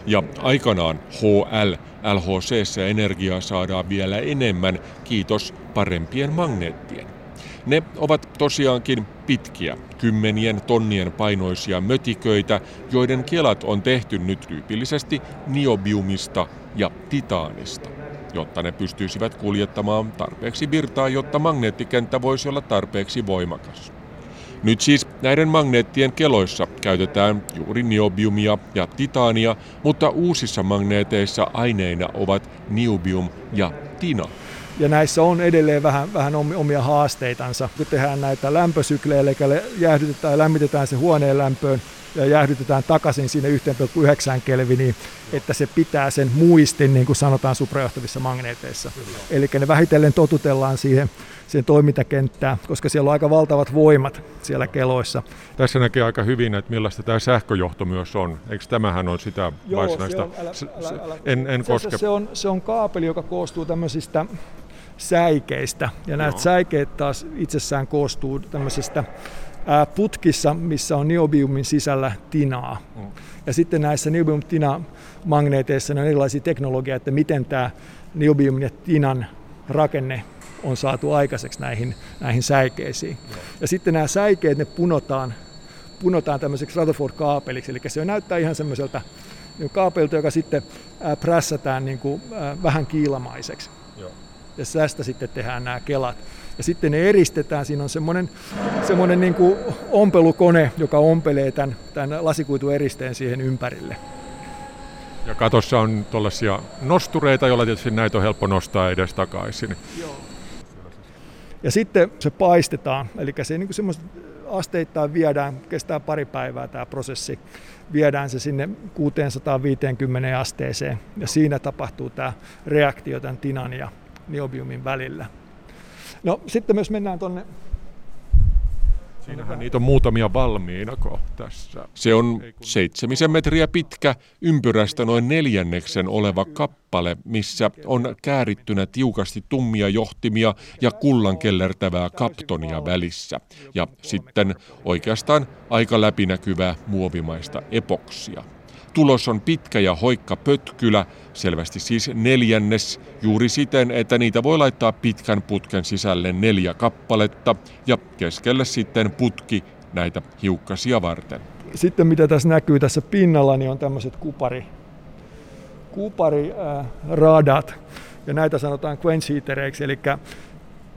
Ja aikanaan HL, LHC energiaa saadaan vielä enemmän, kiitos parempien magneettien. Ne ovat tosiaankin pitkiä, kymmenien tonnien painoisia mötiköitä, joiden kelat on tehty nyt tyypillisesti niobiumista ja titaanista, jotta ne pystyisivät kuljettamaan tarpeeksi virtaa, jotta magneettikenttä voisi olla tarpeeksi voimakas. Nyt siis näiden magneettien keloissa käytetään juuri niobiumia ja titaania, mutta uusissa magneeteissa aineina ovat niobium ja tina. Ja näissä on edelleen vähän, vähän omia haasteitansa. Kun tehdään näitä lämpösyklejä, eli jäähdytetään ja lämmitetään se huoneen lämpöön, ja jäähdytetään takaisin sinne 1,9 kelviniin, että se pitää sen muistin, niin kuin sanotaan suprajohtavissa magneeteissa. Eli ne vähitellen totutellaan siihen sen toimintakenttään, koska siellä on aika valtavat voimat siellä keloissa. Tässä näkee aika hyvin, että millaista tämä sähköjohto myös on. Eikö tämähän on sitä Joo, varsinaista? Se on, älä, älä, älä. En, en koske. Se on, se on kaapeli, joka koostuu tämmöisistä säikeistä. Ja näistä säikeet taas itsessään koostuu tämmöisestä putkissa, missä on niobiumin sisällä tinaa. Mm. Ja sitten näissä niobium-tina-magneeteissa on erilaisia teknologioita, että miten tämä niobiumin ja tinan rakenne on saatu aikaiseksi näihin, näihin säikeisiin. Mm. Ja sitten nämä säikeet, ne punotaan, punotaan tämmöiseksi Rutherford-kaapeliksi, eli se näyttää ihan semmoiselta niin kaapelilta, joka sitten prässätään niin kuin, vähän kiilamaiseksi. Joo. Ja tästä sitten tehdään nämä kelat ja sitten ne eristetään. Siinä on semmoinen, semmoinen niin kuin ompelukone, joka ompelee tämän, tämän lasikuitueristeen siihen ympärille. Ja katossa on tuollaisia nostureita, joilla tietysti näitä on helppo nostaa edes takaisin. Joo. Ja sitten se paistetaan, eli se niin kuin asteittain viedään, kestää pari päivää tämä prosessi, viedään se sinne 650 asteeseen ja siinä tapahtuu tämä reaktio tämän tinan ja niobiumin välillä. No sitten myös mennään tuonne Siinähän niitä on muutamia valmiina tässä. Se on seitsemisen metriä pitkä, ympyrästä noin neljänneksen oleva kappale, missä on käärittynä tiukasti tummia johtimia ja kullan kellertävää kaptonia välissä. Ja sitten oikeastaan aika läpinäkyvää muovimaista epoksia. Tulos on pitkä ja hoikka pötkylä, selvästi siis neljännes, juuri siten, että niitä voi laittaa pitkän putken sisälle neljä kappaletta ja keskelle sitten putki näitä hiukkasia varten. Sitten mitä tässä näkyy tässä pinnalla, niin on tämmöiset kupari, kupari äh, ja näitä sanotaan quench heatereiksi, eli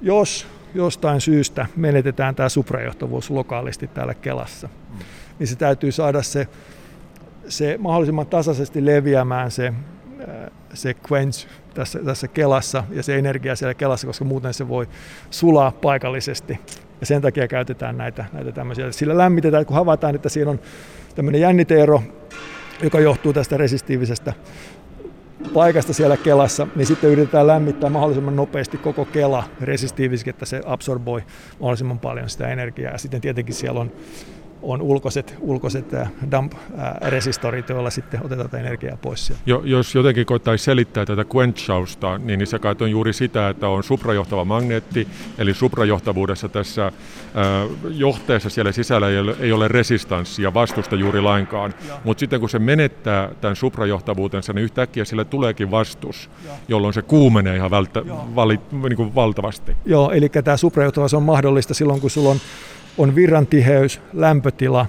jos jostain syystä menetetään tämä suprajohtavuus lokaalisti täällä Kelassa, niin se täytyy saada se se mahdollisimman tasaisesti leviämään se, se quench tässä, tässä kelassa ja se energia siellä kelassa, koska muuten se voi sulaa paikallisesti. Ja sen takia käytetään näitä, näitä tämmöisiä. Sillä lämmitetään, kun havaitaan, että siinä on tämmöinen jänniteero, joka johtuu tästä resistiivisestä paikasta siellä kelassa, niin sitten yritetään lämmittää mahdollisimman nopeasti koko kela resistiivisesti, että se absorboi mahdollisimman paljon sitä energiaa. Ja sitten tietenkin siellä on on ulkoiset, ulkoiset äh, dump-resistorit, joilla sitten otetaan energiaa pois sieltä. Jo, jos jotenkin koettaisiin selittää tätä quenchausta, niin, niin se kai on juuri sitä, että on suprajohtava magneetti, eli suprajohtavuudessa tässä äh, johteessa siellä sisällä ei ole, ei ole resistanssia, vastusta juuri lainkaan, mutta sitten kun se menettää tämän suprajohtavuutensa, niin yhtäkkiä sille tuleekin vastus, ja. jolloin se kuumenee ihan välttä, vali, niin kuin valtavasti. Joo, eli tämä suprajohtavuus on mahdollista silloin, kun sulla on on virran tiheys, lämpötila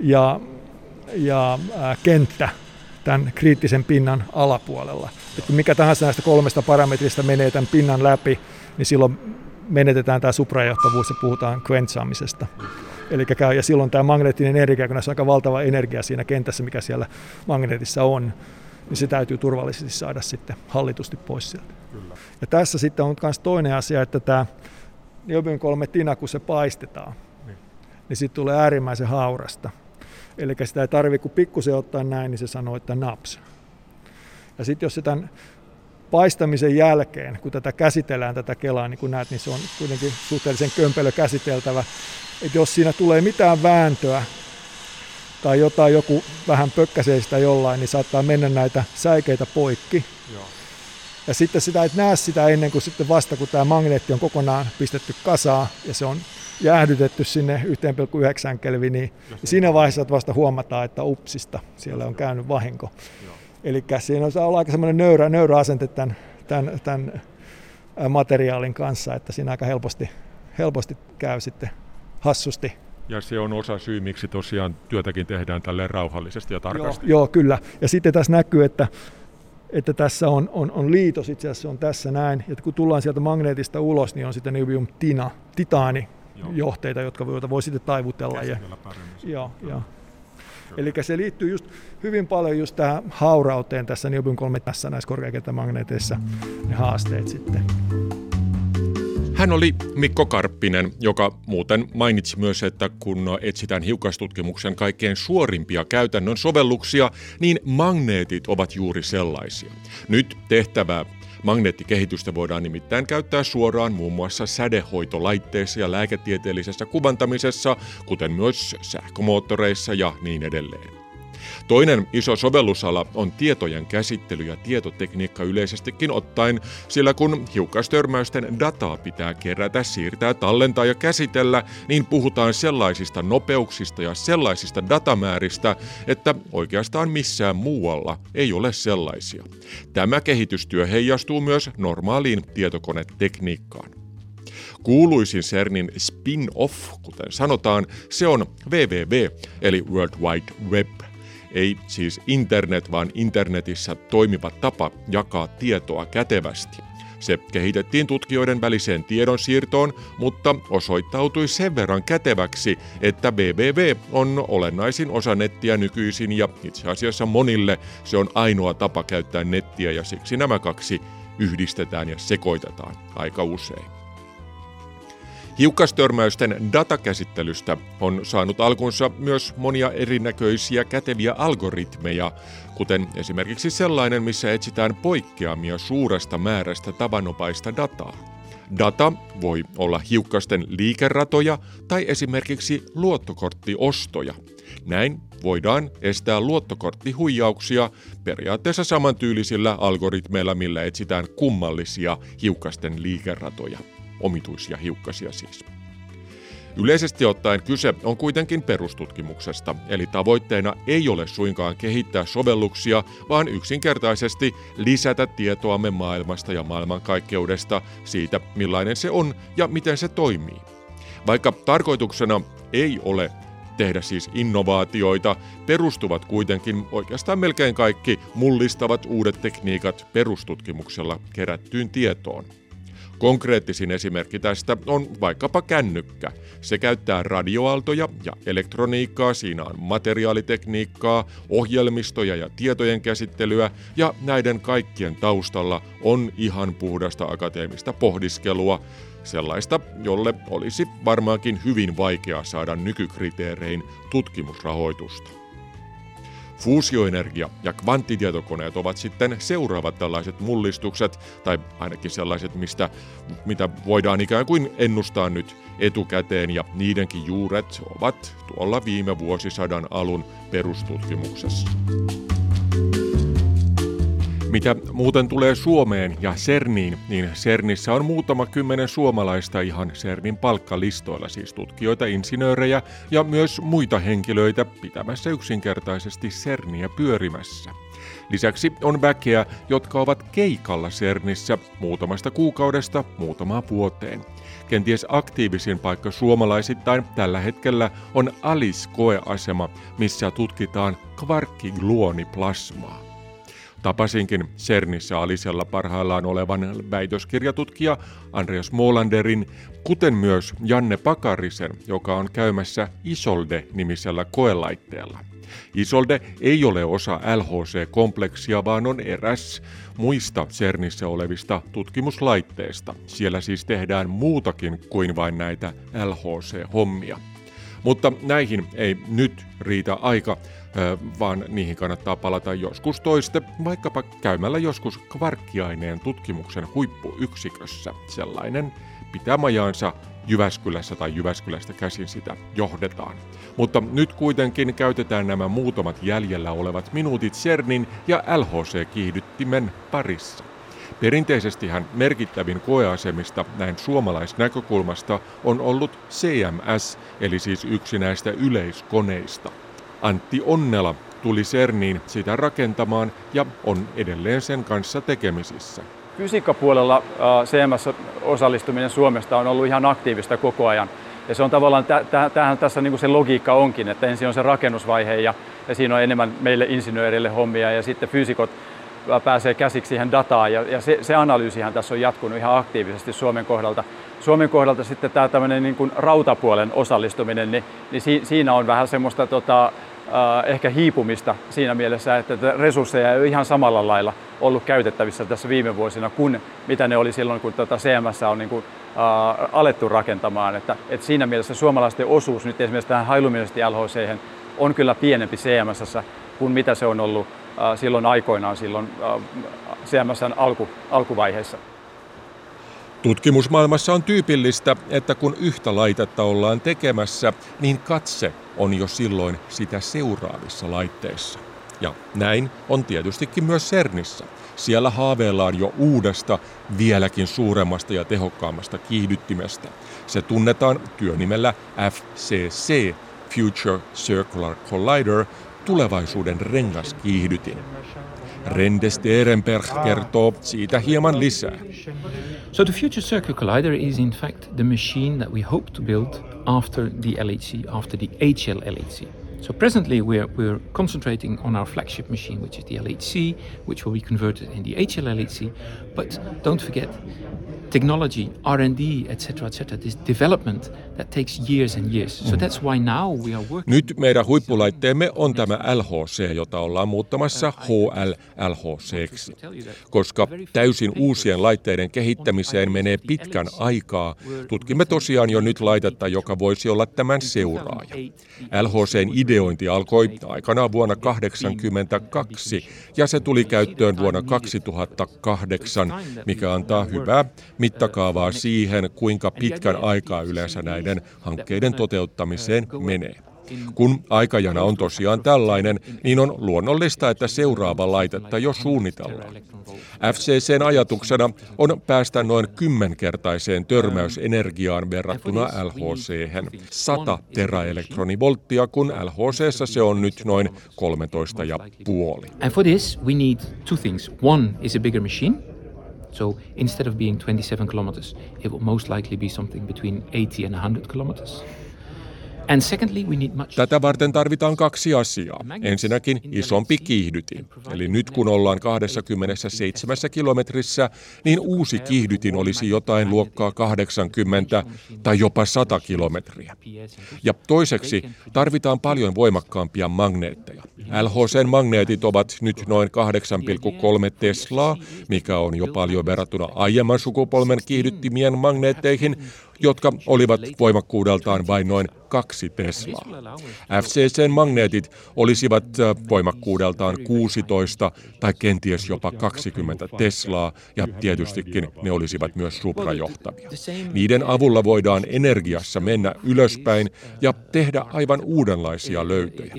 ja, ja ää, kenttä tämän kriittisen pinnan alapuolella. Että mikä tahansa näistä kolmesta parametrista menee tämän pinnan läpi, niin silloin menetetään tämä suprajohtavuus ja puhutaan quenchaamisesta. Eli käy, ja silloin tämä magneettinen energia, kun näissä on aika valtava energia siinä kentässä, mikä siellä magneetissa on, niin se täytyy turvallisesti saada sitten hallitusti pois sieltä. Kyllä. Ja tässä sitten on myös toinen asia, että tämä niobium 3 tina, kun se paistetaan, niin, sitten tulee äärimmäisen haurasta. Eli sitä ei tarvitse kuin pikkusen ottaa näin, niin se sanoo, että naps. Ja sitten jos se tämän paistamisen jälkeen, kun tätä käsitellään, tätä kelaa, niin kuin näet, niin se on kuitenkin suhteellisen kömpelö käsiteltävä. Että jos siinä tulee mitään vääntöä tai jotain, joku vähän pökkäsee sitä jollain, niin saattaa mennä näitä säikeitä poikki. Ja sitten sitä et näe sitä ennen kuin sitten vasta, kun tämä magneetti on kokonaan pistetty kasaan ja se on jäähdytetty sinne 1,9 kelviniin. Ja siinä vaiheessa vasta huomataan, että upsista siellä on käynyt vahinko. Eli siinä on olla aika semmoinen nöyrä, nöyrä asente tämän, tämän, tämän materiaalin kanssa, että siinä aika helposti, helposti käy sitten hassusti. Ja se on osa syy, miksi tosiaan työtäkin tehdään tälleen rauhallisesti ja tarkasti. Joo, joo kyllä. Ja sitten tässä näkyy, että, että tässä on, on, on liitos, itse asiassa on tässä näin. Ja kun tullaan sieltä magneetista ulos, niin on sitten niobium tina, titaani joo. johteita, jotka voi, voi sitten taivutella. Ja, joo, joo. Eli se liittyy just hyvin paljon just tähän haurauteen tässä niobium 3 tässä näissä korkeakenttämagneeteissa ne haasteet sitten. Hän oli Mikko Karppinen, joka muuten mainitsi myös, että kun etsitään hiukkastutkimuksen kaikkein suorimpia käytännön sovelluksia, niin magneetit ovat juuri sellaisia. Nyt tehtävää Magneettikehitystä voidaan nimittäin käyttää suoraan muun muassa sädehoitolaitteissa ja lääketieteellisessä kuvantamisessa, kuten myös sähkömoottoreissa ja niin edelleen. Toinen iso sovellusala on tietojen käsittely ja tietotekniikka yleisestikin ottaen, sillä kun hiukkastörmäysten dataa pitää kerätä, siirtää, tallentaa ja käsitellä, niin puhutaan sellaisista nopeuksista ja sellaisista datamääristä, että oikeastaan missään muualla ei ole sellaisia. Tämä kehitystyö heijastuu myös normaaliin tietokonetekniikkaan. Kuuluisin CERNin spin-off, kuten sanotaan, se on WWW eli World Wide Web. Ei siis internet, vaan internetissä toimiva tapa jakaa tietoa kätevästi. Se kehitettiin tutkijoiden väliseen tiedonsiirtoon, mutta osoittautui sen verran käteväksi, että BBV on olennaisin osa nettiä nykyisin ja itse asiassa monille se on ainoa tapa käyttää nettiä ja siksi nämä kaksi yhdistetään ja sekoitetaan aika usein. Hiukkastörmäysten datakäsittelystä on saanut alkunsa myös monia erinäköisiä käteviä algoritmeja, kuten esimerkiksi sellainen, missä etsitään poikkeamia suuresta määrästä tavanopaista dataa. Data voi olla hiukkasten liikeratoja tai esimerkiksi luottokorttiostoja. Näin voidaan estää luottokorttihuijauksia periaatteessa samantyylisillä algoritmeilla, millä etsitään kummallisia hiukkasten liikeratoja omituisia hiukkasia siis. Yleisesti ottaen kyse on kuitenkin perustutkimuksesta, eli tavoitteena ei ole suinkaan kehittää sovelluksia, vaan yksinkertaisesti lisätä tietoamme maailmasta ja maailmankaikkeudesta siitä, millainen se on ja miten se toimii. Vaikka tarkoituksena ei ole tehdä siis innovaatioita, perustuvat kuitenkin oikeastaan melkein kaikki mullistavat uudet tekniikat perustutkimuksella kerättyyn tietoon. Konkreettisin esimerkki tästä on vaikkapa kännykkä. Se käyttää radioaaltoja ja elektroniikkaa, siinä on materiaalitekniikkaa, ohjelmistoja ja tietojen käsittelyä, ja näiden kaikkien taustalla on ihan puhdasta akateemista pohdiskelua, sellaista, jolle olisi varmaankin hyvin vaikea saada nykykriteerein tutkimusrahoitusta. Fuusioenergia ja kvanttitietokoneet ovat sitten seuraavat tällaiset mullistukset, tai ainakin sellaiset, mistä, mitä voidaan ikään kuin ennustaa nyt etukäteen, ja niidenkin juuret ovat tuolla viime vuosisadan alun perustutkimuksessa. Mitä muuten tulee Suomeen ja CERNiin, niin CERNissä on muutama kymmenen suomalaista ihan CERNin palkkalistoilla, siis tutkijoita, insinöörejä ja myös muita henkilöitä pitämässä yksinkertaisesti CERNiä pyörimässä. Lisäksi on väkeä, jotka ovat keikalla CERNissä muutamasta kuukaudesta muutamaan vuoteen. Kenties aktiivisin paikka suomalaisittain tällä hetkellä on ALICE-koeasema, missä tutkitaan kvarkkigluoniplasmaa. Tapasinkin CERNissä Alisella parhaillaan olevan väitöskirjatutkija Andreas Molanderin, kuten myös Janne Pakarisen, joka on käymässä Isolde-nimisellä koelaitteella. Isolde ei ole osa LHC-kompleksia, vaan on eräs muista CERNissä olevista tutkimuslaitteista. Siellä siis tehdään muutakin kuin vain näitä LHC-hommia. Mutta näihin ei nyt riitä aika, vaan niihin kannattaa palata joskus toiste, vaikkapa käymällä joskus kvarkkiaineen tutkimuksen huippuyksikössä. Sellainen pitää majaansa Jyväskylässä tai Jyväskylästä käsin sitä johdetaan. Mutta nyt kuitenkin käytetään nämä muutamat jäljellä olevat minuutit CERNin ja LHC-kiihdyttimen parissa. Perinteisesti hän merkittävin koeasemista näin suomalaisnäkökulmasta on ollut CMS, eli siis yksi näistä yleiskoneista. Antti Onnela tuli CERNiin sitä rakentamaan ja on edelleen sen kanssa tekemisissä. Fysiikkapuolella äh, CMS-osallistuminen Suomesta on ollut ihan aktiivista koko ajan. Ja se on tavallaan, tämähän tässä niin kuin se logiikka onkin, että ensin on se rakennusvaihe ja, ja siinä on enemmän meille insinööreille hommia ja sitten fyysikot pääsee käsiksi siihen dataan ja, ja se, se analyysihan tässä on jatkunut ihan aktiivisesti Suomen kohdalta. Suomen kohdalta sitten tämä tämmöinen niin kuin rautapuolen osallistuminen, niin, niin si, siinä on vähän semmoista tota, ehkä hiipumista siinä mielessä, että resursseja ei ole ihan samalla lailla ollut käytettävissä tässä viime vuosina kuin mitä ne oli silloin, kun tota CMS on niin kuin, äh, alettu rakentamaan. Että, että siinä mielessä suomalaisten osuus nyt esimerkiksi tähän hailumisesti LHC on kyllä pienempi CMS kuin mitä se on ollut äh, silloin aikoinaan silloin äh, CMSn alku, alkuvaiheessa. Tutkimusmaailmassa on tyypillistä, että kun yhtä laitetta ollaan tekemässä, niin katse on jo silloin sitä seuraavissa laitteissa. Ja näin on tietystikin myös CERNissä. Siellä haaveillaan jo uudesta, vieläkin suuremmasta ja tehokkaammasta kiihdyttimestä. Se tunnetaan työnimellä FCC, Future Circular Collider, tulevaisuuden rengaskiihdytin. Rende Sterenberg kertoo siitä hieman lisää. So the Future Circular Collider is in fact the machine that we hope to build after the LHC, after the HL LHC. So presently we're, we're concentrating on our flagship machine, which is the LHC, which will be converted in the HL LHC. But don't forget, technology, R&D, etc., etc. This development that takes years and years. So mm. that's why now we are working. Nyt meidän huippulaitteemme on tämä LHC, jota ollaan muuttamassa HL LHCksi. Koska täysin uusien laitteiden kehittämiseen menee pitkän aikaa, tutkimme tosiaan jo nyt laitetta, joka voisi olla tämän seuraaja. LHCn ideointi alkoi aikanaan vuonna 1982 ja se tuli käyttöön vuonna 2008, mikä antaa hyvää mittakaavaa siihen, kuinka pitkän aikaa yleensä näiden hankkeiden toteuttamiseen menee. Kun aikajana on tosiaan tällainen, niin on luonnollista, että seuraava laitetta jo suunnitellaan. FCCn ajatuksena on päästä noin kymmenkertaiseen törmäysenergiaan verrattuna LHC, 100 teraelektronivolttia, kun LHC se on nyt noin 13,5. And for this we need two things. One is a bigger machine, So instead of being 27 kilometers, it will most likely be something between 80 and 100 kilometers. Tätä varten tarvitaan kaksi asiaa. Ensinnäkin isompi kiihdytin. Eli nyt kun ollaan 27 kilometrissä, niin uusi kiihdytin olisi jotain luokkaa 80 tai jopa 100 kilometriä. Ja toiseksi tarvitaan paljon voimakkaampia magneetteja. LHCn magneetit ovat nyt noin 8,3 Teslaa, mikä on jo paljon verrattuna aiemman sukupolven kiihdyttimien magneetteihin, jotka olivat voimakkuudeltaan vain noin kaksi Teslaa. FCCn magneetit olisivat voimakkuudeltaan 16 tai kenties jopa 20 Teslaa, ja tietystikin ne olisivat myös suprajohtavia. Niiden avulla voidaan energiassa mennä ylöspäin ja tehdä aivan uudenlaisia löytöjä.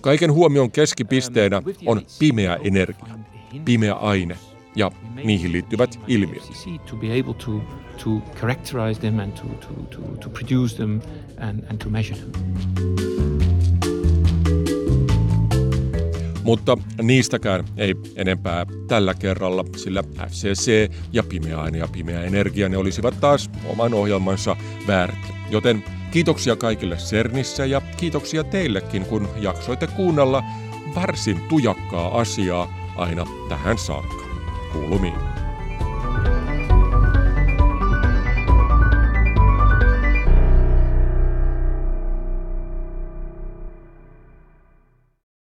Kaiken huomion keskipisteenä on pimeä energia, pimeä aine, ja niihin liittyvät ilmiöt. Mutta niistäkään ei enempää tällä kerralla, sillä FCC ja pimeä aine ja pimeä energia ne olisivat taas oman ohjelmansa väärt. Joten kiitoksia kaikille CERNissä ja kiitoksia teillekin, kun jaksoitte kuunnella varsin tujakkaa asiaa aina tähän saakka. 古鲁米。